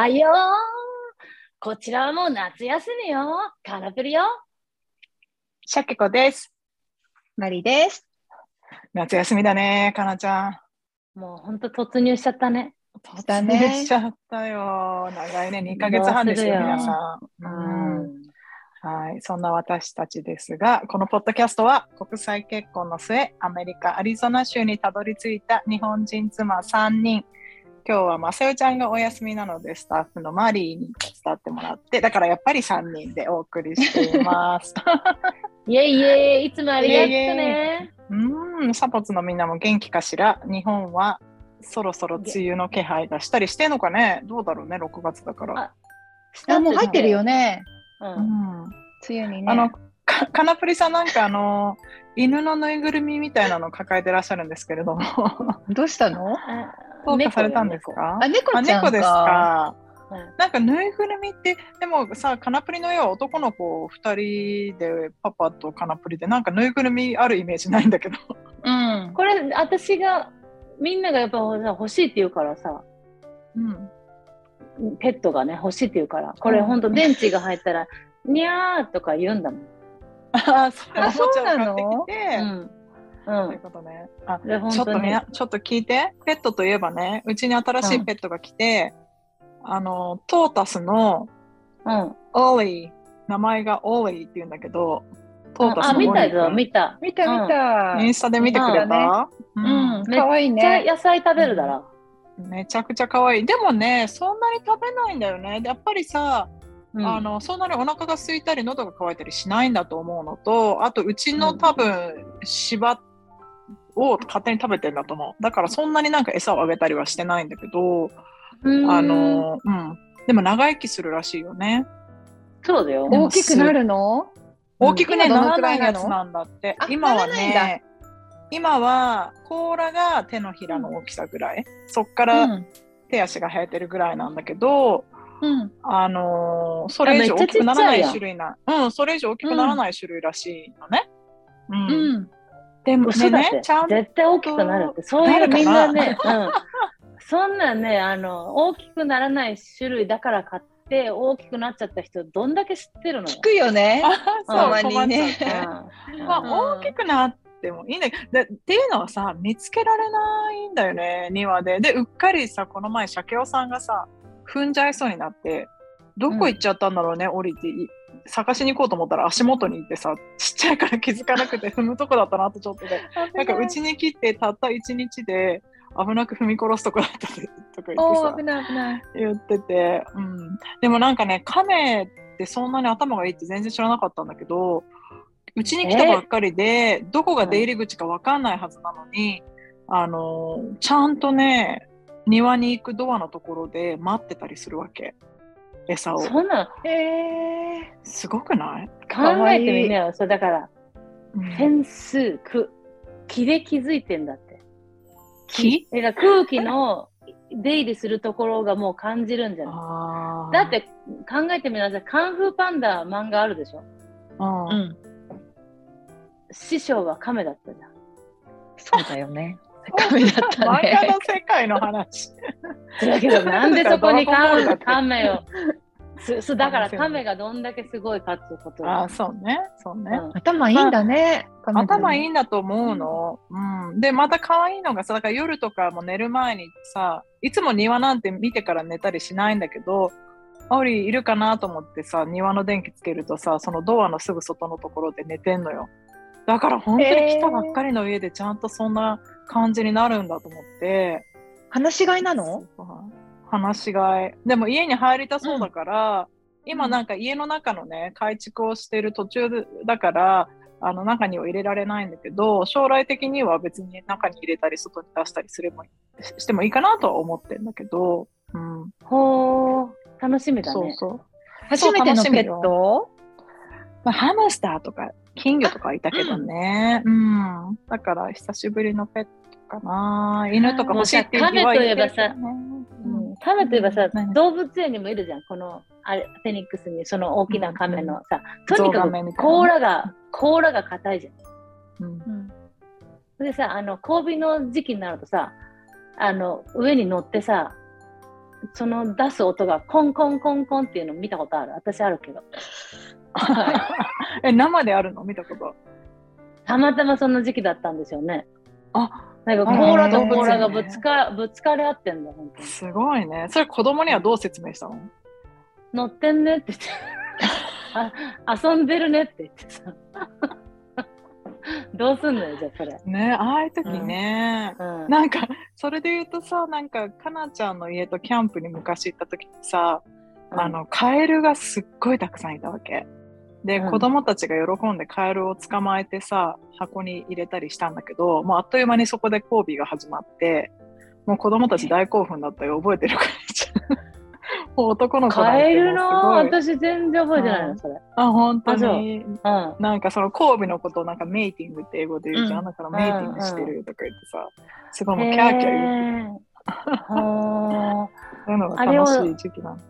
はよう。こちらはもう夏休みよ。カナプリよ。シャケ子です。マリです。夏休みだね、かなちゃん。もうほんと突入しちゃったね。だね突入しちゃったよ。長いね、2ヶ月半ですよ、するよ皆さん。ううんん。はい、そんな私たちですが、このポッドキャストは国際結婚の末、アメリカ・アリゾナ州にたどり着いた日本人妻3人。今日はまさよちゃんがお休みなので、スタッフのマリーに手伝ってもらって、だからやっぱり3人でお送りしています。イェイイェイ、いつもありがとうね。うん、サポツのみんなも元気かしら？日本はそろそろ梅雨の気配がしたりしてんのかね？どうだろうね、6月だから。ああ、もう入ってるよね。う。うんん。梅雨にね。あの、かかなぷりさんなんかあの、犬のぬいぐるみみたいなのを抱えてらっしゃるんですけれども、どうしたの？あどうかされたんですか？あ、猫あちゃんか。猫ですか？なんかぬいぐるみって、でもさ、カナプリのよう男の子2人で、パパとカナプリで、なんかぬいぐるみあるイメージないんだけど。うん。これ、私が、みんながやっぱ欲しいって言うからさ、うん。ペットがね、欲しいって言うから、これほんと電池が入ったら、にゃーとか言うんだもん。ああ、そうなの？買ってきて、うん。う。そういうんことね。あちょっとね、ちょっと聞いて。ペットといえばね、うちに新しいペットが来て、あの、トータスのうん。オリー、名前がオリーって言うんだけど、トータスあ、のオリー見たぞ、君見た。見た見た。インスタで見てくれた、ううんん。かわいいめっちゃね。野菜食べるだろ。めちゃくちゃ可愛い。でもね、そんなに食べないんだよね。やっぱりさ、うんあのそんなにお腹が空いたり喉が渇いたりしないんだと思うのとあとうちのうん多分芝を勝手に食べてんだと思うだからそんなになんか餌をあげたりはしてないんだけどうんあのうんでも長生きするらしいよねそうだよ。大きくなるの？大きくね、ならなのないいやつなんだってあ今はね今は甲羅が手のひらの大きさぐらい、そっかうらん。手足が生えてるぐらいなんだけど、うん。あのーそれ以上大きくならない種類な、うん、それ以上大きくならない種類らしいのね。うん。うん。でも嘘だって、ね、ちゃんと、絶対大きくなるって。そういうみんなね、うん。そんなんね、あの、大きくならない種類だから買って、大きくなっちゃった人、どんだけ知ってるの？よ聞。くよね。そう、に困っちねゃって。うんまあ、うん大きくなってもいいんだけど、でっていうのはさ、見つけられないんだよね、庭で。で、うっかりさ、この前、シャケオさんがさ、踏んじゃいそうになって、どこ行っちゃったんだろうね、降りてい。探しに行こうと思ったら足元に行ってさ、ちっちゃいから気づかなくて踏むとこだったなとちょっとで。なんかうちに来てたった一日で危なく踏み殺すとこだったでとか言っておさー、危ない危ない。言ってて、うん、でもなんかね亀ってそんなに頭がいいって全然知らなかったんだけどうちに来たばっかりで、どこが出入り口か分かんないはずなのに、あのーちゃんとね庭に行くドアのところで待ってたりするわけ餌をそんなんえすごくない、考えてみなよ。そうだから、うん点数、く気で気づいてんだって。木だ空気の出入りするところがもう感じるんじゃない？だって考えてみなさい。カンフーパンダ漫画あるでしょ？うん。師匠は亀だったじゃん。そうだよね。亀だった漫画ねの。世界の話。だけどなんでそこにドラゴンボールだって亀を。すすだから亀亀がどんだけすごいかっていうことあーそうね、そうね。うん頭いいんだね。頭いいい。んだと思うの。うん。で、また可愛いのがさ、だから夜とかも寝る前にさ、いつも庭なんて見てから寝たりしないんだけど、アオリいるかなと思ってさ、庭の電気つけるとさ、そのドアのすぐ外のところで寝てんのよ。だから本当に来たばっかりの家でちゃんとそんな感じになるんだと思って。話し飼いなの？話し飼い。でも家に入りたそうだから、今なんか家の中のね、改築をしてる途中だから、あの中には入れられないんだけど、将来的には別に中に入れたり外に出したりすればししてもいいかなとは思ってんだけど、うん、ほー、楽しみだね。そうそう。初めてのペットまあ、ハムスターとか金魚とかいたけどね、うん、だから久しぶりのペットかな。犬とか欲しいっていう気は言ってるけどねうん亀といえばさ、何？動物園にもいるじゃん、このあれフェニックスにその大きな亀のさ、うんとにかく甲羅が、甲羅が硬いじゃん。うんうんでさ、あの交尾の時期になるとさ、あの上に乗ってさ、その出す音がコンコンコンコンっていうの見たことある？私あるけど。え、生であるの？見たこと。たまたまその時期だったんですよね。あ、なんかあ甲羅と甲羅がねぶつかぶつかり合ってんだ、本当に。すごいね。それ子供にはどう説明したの？乗ってんねって言って。あ遊んでるねって言ってさ。どうすんのよ、じゃあそれ。ね、ああいう時ね。うん。なんか、それで言うとさ、なんか、かなちゃんの家とキャンプに昔行った時にさ、あの、カエルがすっごいたくさんいたわけ。で、うん子供たちが喜んでカエルを捕まえてさ、箱に入れたりしたんだけど、もうあっという間にそこで交尾が始まって、もう子供たち大興奮だったよ。覚えてるかなちゃん。もう男の子カエルの、私全然覚えてないの、うんそれ。あ、本当に。うん。なんかその交尾のことをなんかメイティングって英語で言うじゃん。うんだからメイティングしてるとか言ってさ、すごいもうキャーキャー言って そういうのが楽しい時期なの。ー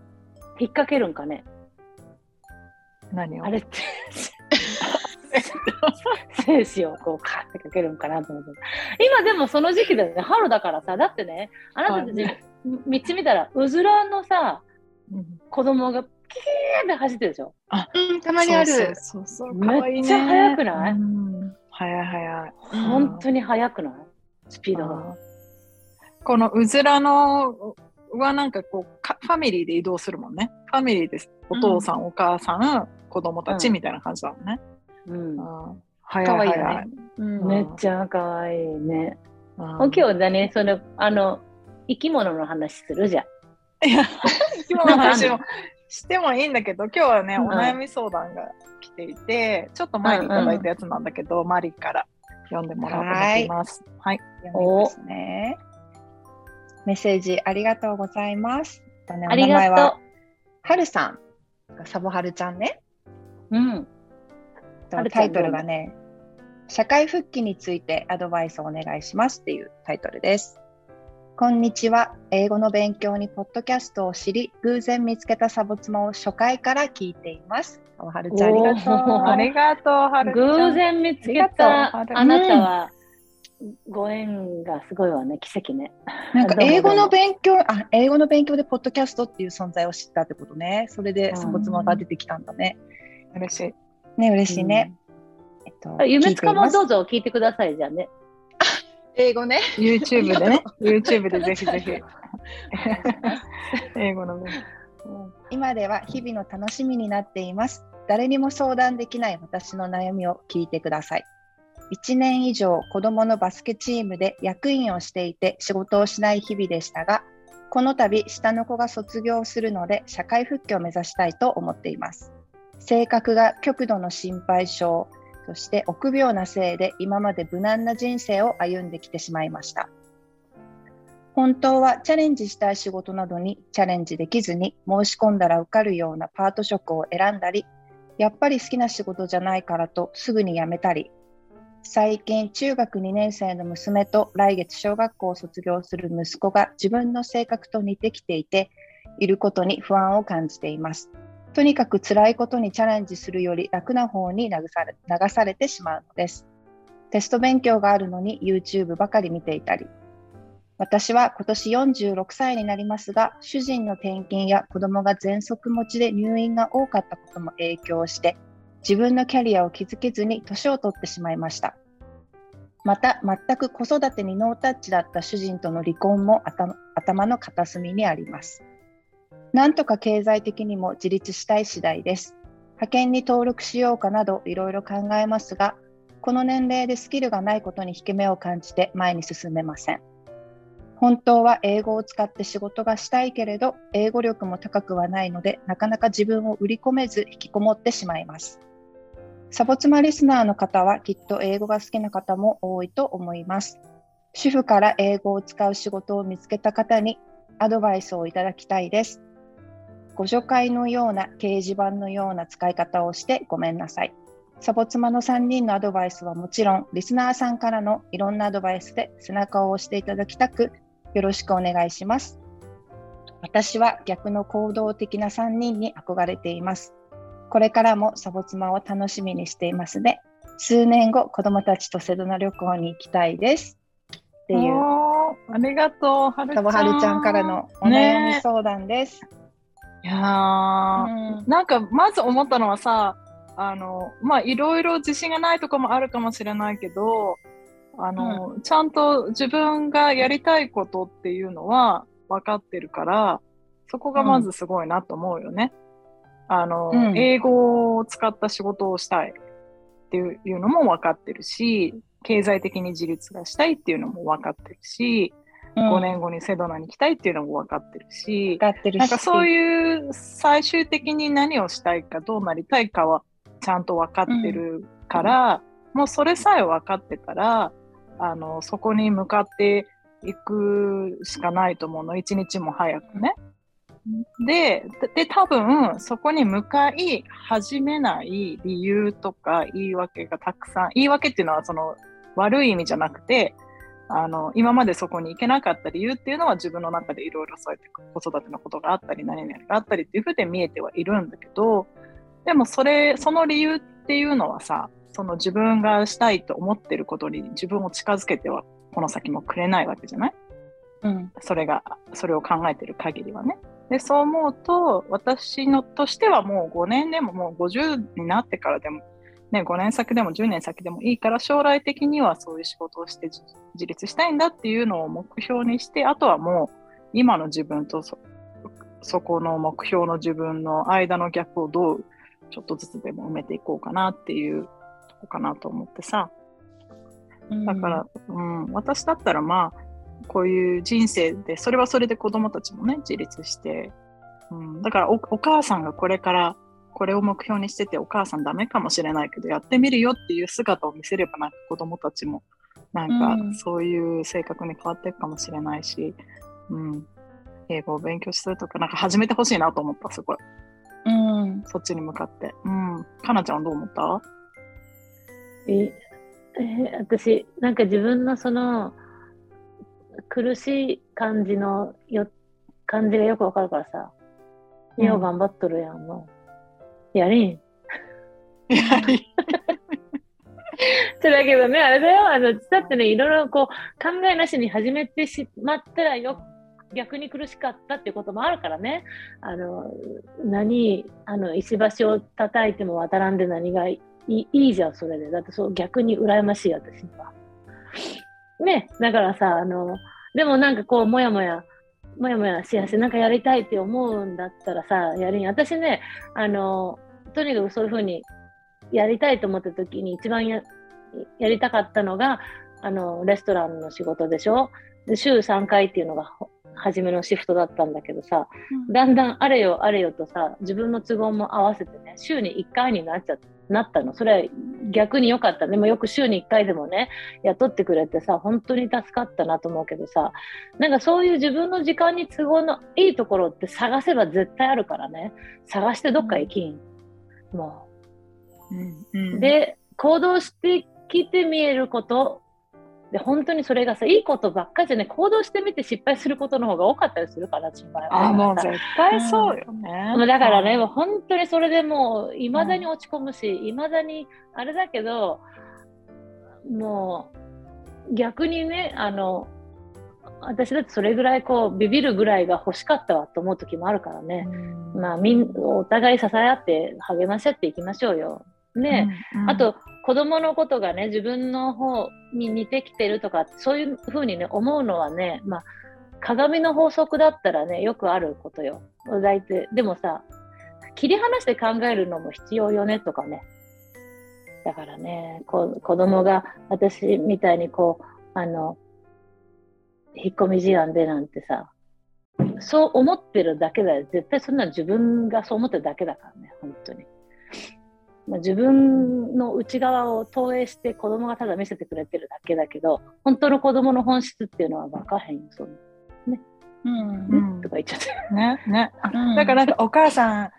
引っ掛けるんかね。何をあれって。精子をこうカーってかけるんかなと思って。今でもその時期だよね。春だからさ。だってね、あなたたちは道見たら、うずらのさ、うん子供がキーって走ってるでしょ？うん、たまにある。そうそうそうめっちゃ速くない？うん早い早い。本当に速くない？スピードが。うんこのうずらのはなんかこうかファミリーで移動するもんね。ファミリーです。お父さん、お母さん、子供たちうんみたいな感じだもんね。うんかわいいね。。うんめっちゃ可愛いね。うん今日だね、その、あの、生き物の話するじゃん。いや、今の話なも してもいいんだけど、今日はね、うんお悩み相談が来ていて、ちょっと前にいただいたやつなんだけど、マリから読んでもらおうと思います。はい。読みますね。メッセージありがとうございます。とお名前ははるさん。サボはるちゃんね。う。うん。タイトルがね、社会復帰についてアドバイスをお願いしますっていうタイトルです。こんにちは。英語の勉強にポッドキャストを知り、偶然見つけたサボ妻を初回から聞いています。はるちゃんありがとう。ありがとう、はるちゃん。偶然見つけたあなたは、ご縁がすごいわね、奇跡ね。なんか英語の勉強、あ、英語の勉強でポッドキャストっていう存在を知ったってことね。それでうんサボ妻が出てきたんだね。嬉しい。ね、嬉しいね。えっとあ夢つかもどうぞ。ぞ聞いてください、じゃあね。英語ね。YouTube でね、YouTube でぜひぜひ。英語のね。今では日々の楽しみになっています。誰にも相談できない私の悩みを聞いてください。1年以上子供のバスケチームで役員をしていて仕事をしない日々でしたが、この度下の子が卒業するので社会復帰を目指したいと思っています。性格が極度の心配性、そして臆病なせいで今まで無難な人生を歩んできてしまいました。本当はチャレンジしたい仕事などにチャレンジできずに申し込んだら受かるようなパート職を選んだり、やっぱり好きな仕事じゃないからとすぐに辞めたり、最近中学2年生の娘と来月小学校を卒業する息子が自分の性格と似てきていて、いることに不安を感じています。とにかく辛いことにチャレンジするより楽な方に流され流されてしまうのです。テスト勉強があるのに YouTube ばかり見ていたり、私は今年46歳になりますが、主人の転勤や子供が喘息持ちで入院が多かったことも影響して、自分のキャリアを築けずに年を取ってしまいました。また、全く子育てにノータッチだった主人との離婚も頭の片隅にあります。なんとか経済的にも自立したい次第です。派遣に登録しようかなどいろいろ考えますが、この年齢でスキルがないことに引け目を感じて前に進めません。本当は英語を使って仕事がしたいけれど、英語力も高くはないので、なかなか自分を売り込めず引きこもってしまいます。サボ妻リスナーの方はきっと英語が好きな方も多いと思います。主婦から英語を使う仕事を見つけた方にアドバイスをいただきたいです。ご助会のような掲示板のような使い方をしてごめんなさい。サボ妻の3人のアドバイスはもちろん、リスナーさんからのいろんなアドバイスで背中を押していただきたく、よろしくお願いします。私は逆の行動的な3人に憧れています。これからもサボ妻を楽しみにしていますね。数年後、子供たちとセドナ旅行に行きたいです。っていう。ありがとう、はるちゃん。ともはるちゃんからのお悩み相談です。いやー、なんかまず思ったのはさ、あの、まあ、いろいろ自信がないとこもあるかもしれないけど、あの、ちゃんと自分がやりたいことっていうのは分かってるから、そこがまずすごいなと思うよね。あの、うん。英語を使った仕事をしたいっていうのも分かってるし、経済的に自立がしたいっていうのも分かってるし、うん5年後にセドナに来たいっていうのも分かってるし、使ってるし。なんかそういう最終的に何をしたいかどうなりたいかはちゃんと分かってるから、もうそれさえ分かってたらあのそこに向かっていくしかないと思うの一日も早くね。でで多分そこに向かい始めない理由とか言い訳がたくさん言い訳っていうのはその悪い意味じゃなくてあの今までそこに行けなかった理由っていうのは自分の中でいろいろそうやって子育てのことがあったり何々があったりっていうふうで見えてはいるんだけどでもそれその理由っていうのはさその自分がしたいと思ってることに自分を近づけてはこの先もくれないわけじゃない？うん。それがそれを考えてる限りはね。でそう思うと私のとしてはもう5年でももう50になってからでも、ね、5年先でも10年先でもいいから将来的にはそういう仕事をして自自立したいんだっていうのを目標にしてあとはもう今の自分とそそこの目標の自分の間のギャップをどうちょっとずつでも埋めていこうかなっていうとこかなと思ってさ。だから、うん、私だったらまあ、こういう人生で、それはそれで子供たちもね、自立して、うん、だからおお母さんがこれからこれを目標にしてて、お母さんダメかもしれないけど、やってみるよっていう姿を見せれば、なんか子供たちも、なんうんかそういう性格に変わっていくかもしれないし、うん、英語を勉強するとか、なんか始めてほしいなと思った、すごい。うん。そっちに向かって。うん。かなちゃんはどう思った？ええ私、なんか自分のその苦しい感じのよ感じがよくわかるからさ、うんよう頑張っとるやん、もう。やりん。そうだけどね、あれだよ、あの、だってね、いろいろこう、考えなしに始めてしまったらよ、逆に苦しかったっていうこともあるからね。あの、何、あの、石橋を叩いても渡らんで何がいいいいじゃん、それで。だってそう、逆に羨ましい、私には。ね、だからさ、あの、でもなんかこう、もやもや、もやもやしやすい、なんかやりたいって思うんだったらさ、やりん。私ね、あの、とにかくそういうふうにやりたいと思った時に一番ややりたかったのが、あの、レストランの仕事でしょ？で週3回っていうのがほ初めのシフトだったんだけどさ、だんだんあれよあれよとさ、自分の都合も合わせてね、週に1回になっちゃなったの。それは逆に良かった。でもよく週に1回でもね、雇ってくれてさ、本当に助かったなと思うけどさ、なんかそういう自分の時間に都合のいいところって探せば絶対あるからね、探してどっか行きん。もうんうう。ん、で、行動してきて見えること、で、本当にそれがさ、いいことばっかじゃね、行動してみて失敗することの方が多かったりするから、私の場合はあ、もうさ絶対そうよね。もうだからね、もう本当にそれでもう、いまだに落ち込むし、いまだにあれだけど、もう、逆にね、あの、私だってそれぐらいこう、ビビるぐらいが欲しかったわと思う時もあるからね。うん。まあ、みん、お互い支え合って励まし合っていきましょうよ。ね、うん。あと、子供のことがね、自分の方に似てきてるとか、そういうふうにね、思うのはね、まあ、鏡の法則だったらね、よくあることよ。大体、でもさ、切り離して考えるのも必要よねとかね。だからね、こ子供が私みたいにこう、あの、引っ込み思案でなんてさ、そう思ってるだけだよ。絶対そんな自分がそう思ってるだけだからね、本当に。まあ、自分の内側を投影して子供がただ見せてくれてるだけだけど、本当の子供の本質っていうのは分かへんよ、そ。うんうんとか言っちゃって。ね、ね。うんだからなんかお母さん、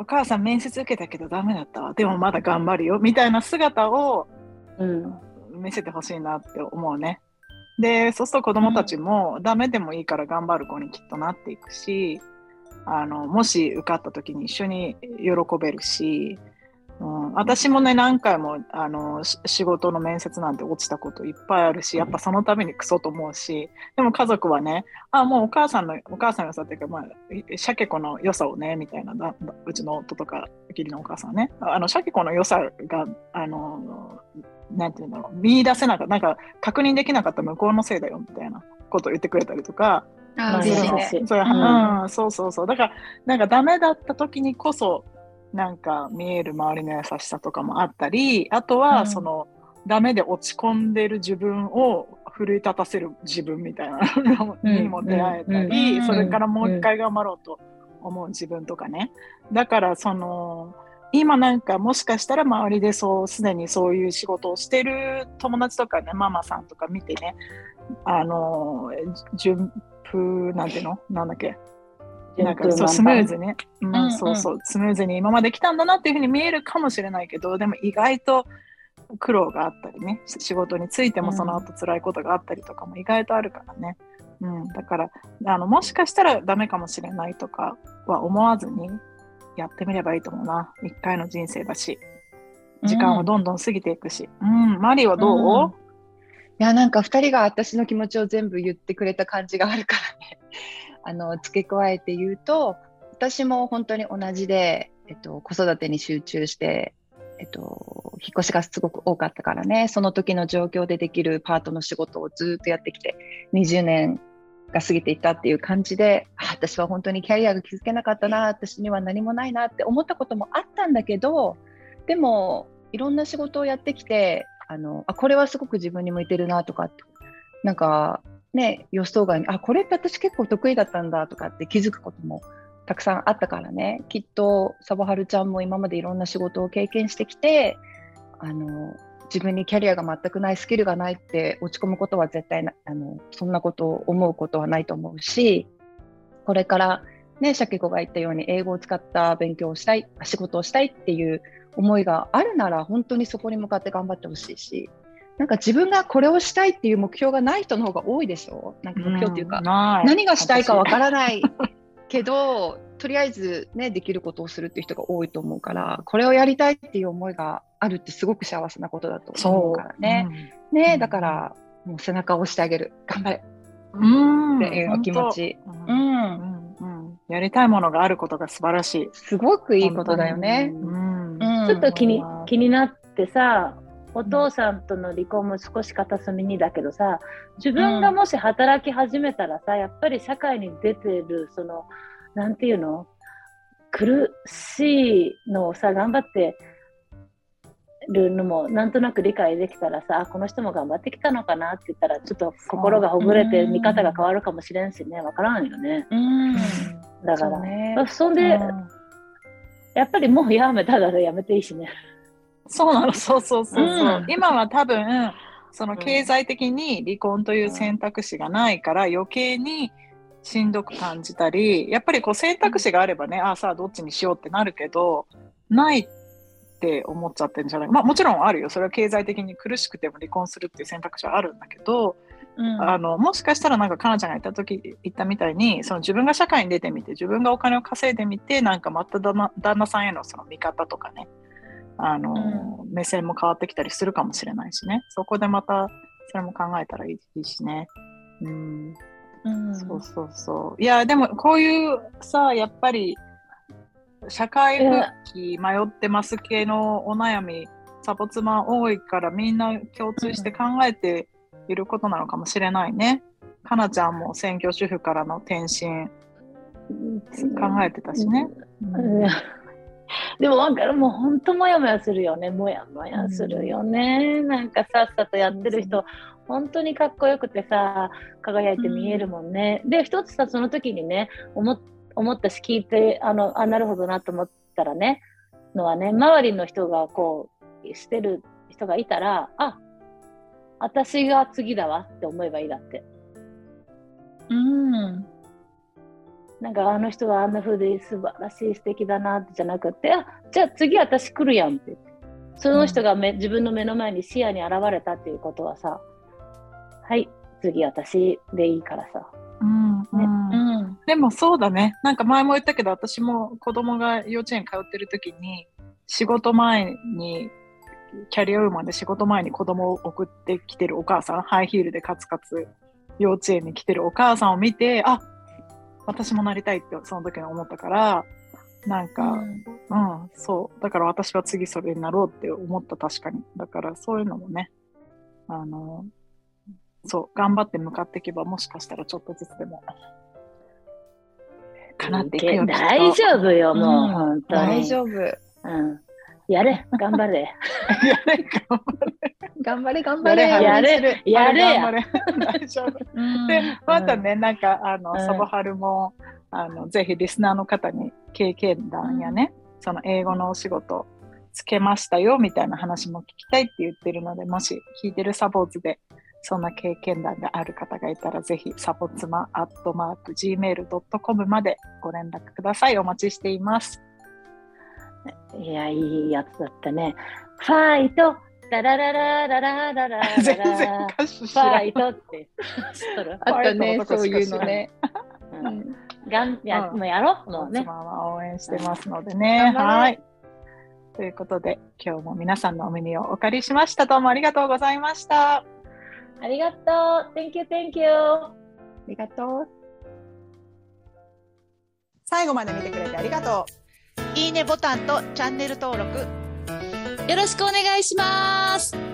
お母さん面接受けたけどダメだったわ。でもまだ頑張るよ。みたいな姿をうん。見せてほしいなって思うね。で、そうすると子供たちも、ダメでもいいから頑張る子にきっとなっていくし、あの、もし受かった時に一緒に喜べるし、うん、私もね、何回もあのし仕事の面接なんて落ちたこといっぱいあるし、やっぱそのためにクソと思うし、でも家族はね、あ、もうお母さんの、お母さんの良さっていうか、まあ、シャケ子の良さをね、みたいな、だだうちの夫とか、義理のお母さんね、あの、シャケ子の良さが、あの、なんていうんだろう、見出せなかった、なんか確認できなかった向こうのせいだよ、みたいなことを言ってくれたりとか、あー嬉しいね。そううんうん、そうそうそう。だから、なんかダメだった時にこそ、なんか見える周りの優しさとかもあったり、あとうは、ん。その、ダメで落ち込んでる自分を奮い立たせる自分みたいなのうん。にも出会えたうん。り、うん。それからもう一回頑張ろうと思う自分とかね。だから、その、今なんかもしかしたら周りでそう、すでにそういう仕事をしてる友達とかね、ママさんとか見てね、あの、順風、なんていうの？なんだっけ？なんかそうスムーズに、うんうんそうそう、スムーズに。今まで来たんだなっていうふうに見えるかもしれないけど、でも意外と苦労があったりね、仕事についてもその後辛いことがあったりとかも意外とあるからね。うん、だからあの、もしかしたらダメかもしれないとかは思わずにやってみればいいと思うな。一回の人生だし、時間はどんどん過ぎていくし。うん、マリーはどう、うん。いや、なんか二人が私の気持ちを全部言ってくれた感じがあるからね。あの、付け加えて言うと、私も本当に同じで、えっと、子育てに集中して、えっと、引っ越しがすごく多かったからね、その時の状況でできるパートの仕事をずっとやってきて、20年が過ぎていったっていう感じで、私は本当にキャリアが築けなかったな、私には何もないなって思ったこともあったんだけど、でも、いろんな仕事をやってきて、あのあこれはすごく自分に向いてるなとかって、なんかね、予想外に、あこれって私結構得意だったんだとかって気づくこともたくさんあったからね、きっとサボハルちゃんも今までいろんな仕事を経験してきて、あの自分にキャリアが全くない、スキルがないって落ち込むことは絶対なあの、そんなことを思うことはないと思うし、これから、ね、シャケ子が言ったように英語を使った勉強をしたい、仕事をしたいっていう思いがあるなら本当にそこに向かって頑張ってほしいし、なんか自分がこれをしたいっていう目標がない人の方が多いでしょ？なんか目標っていうか、ない何がしたいかわからない けど、とりあえずね、できることをするっていう人が多いと思うから、これをやりたいっていう思いがあるってすごく幸せなことだと思うからね。ね、うんだから、もう背中を押してあげる。頑張れうん。っていうお気持ち。う。うんんうんやりたいものがあることが素晴らしい。すごくいいことだよね。うんうんちょっと気にうん気になってさ、お父さんとの離婚も少し片隅にだけどさ、自分がもし働き始めたらさ、やっぱり社会に出てる、その、なんていうの？苦しいのをさ、頑張ってるのもなんとなく理解できたらさ、あこの人も頑張ってきたのかなって言ったら、ちょっと心がほぐれてうん。見方が変わるかもしれんしね、わからんよね。うん。だから、そうね。んで、うん。やっぱりもうやめたらやめていいしね。そうなの、そうそうそうそう、うん。今は多分、そのうん。経済的に離婚という選択肢がないから余計にしんどく感じたり、やっぱりこう選択肢があればね、ああさあどっちにしようってなるけど、ないって思っちゃってるんじゃない？まあもちろんあるよ。それは経済的に苦しくても離婚するっていう選択肢はあるんだけど、うん。あのもしかしたらなんかかなちゃんが言った時言ったみたいにその自分が社会に出てみて自分がお金を稼いでみてなんかまた旦那旦那さんへのその見方とかねあの、目線も変わってきたりするかもしれないしねそこでまたそれも考えたらいいいいしね。うん、うんそうそうそう。いやでもこういうさやっぱり社会復帰迷ってます系のお悩みサポツマ多いからみんな共通して考えていることなのかもしれないね。かなちゃんも専業主婦からの転身考えてたしね。うんでもなんかもう本当もやもやするよね。もやもやするよね。なんかさっさとやってる人、本当にかっこよくてさ、輝いて見えるもんね。で、一つさ、その時にね、思っ思ったし、聞いて、あの、あ、なるほどなと思ったらね、のはね、周りの人がこう、してる人がいたら、あ、私が次だわって思えばいいだって。うん。なんかあの人はあんな風で素晴らしい素敵だなってじゃなくて、あじゃあ次私来るやんって。その人がめ、自分の目の前に視野に現れたっていうことはさ、はい、次私でいいからさ。うんねうんうん。でもそうだね。なんか前も言ったけど、私も子供が幼稚園通ってる時に、仕事前に、キャリアウーマンで仕事前に子供を送ってきてるお母さん、ハイヒールでカツカツ幼稚園に来てるお母さんを見て、あ私もなりたいってその時に思ったから、なんか、うん、そう。だから私は次それになろうって思った、確かに。だからそういうのもね、あの、そう、頑張って向かっていけば、もしかしたらちょっとずつでも、かなっていくよね。大丈夫よ、もう、うん本当に。大丈夫。うん。やれ、頑張れ。やれか。頑張れ、頑張れ。やれやれや。れ。大丈夫。うんで、またね、なんか、あの、うんサボハルも、あの、ぜひリスナーの方に経験談やね、その英語のお仕事つけましたよ、みたいな話も聞きたいって言ってるので、もし聞いてるサポーツで、そんな経験談がある方がいたら、ぜひ、サポツマアットマーク gmail.com までご連絡ください。お待ちしています。いや、いいやつだったね。ファイト、ダラララララララ全然歌詞知らな。ファイトって。あったね、そういうのね。うん、がんや、うん、もうやろうのね。妻は応援してますのでね。はい。ということで、今日も皆さんのお耳をお借りしました。どうもありがとうございました。ありがとう。Thank you, thank you. ありがとう。最後まで見てくれてありがとう。いいねボタンとチャンネル登録よろしくお願いします。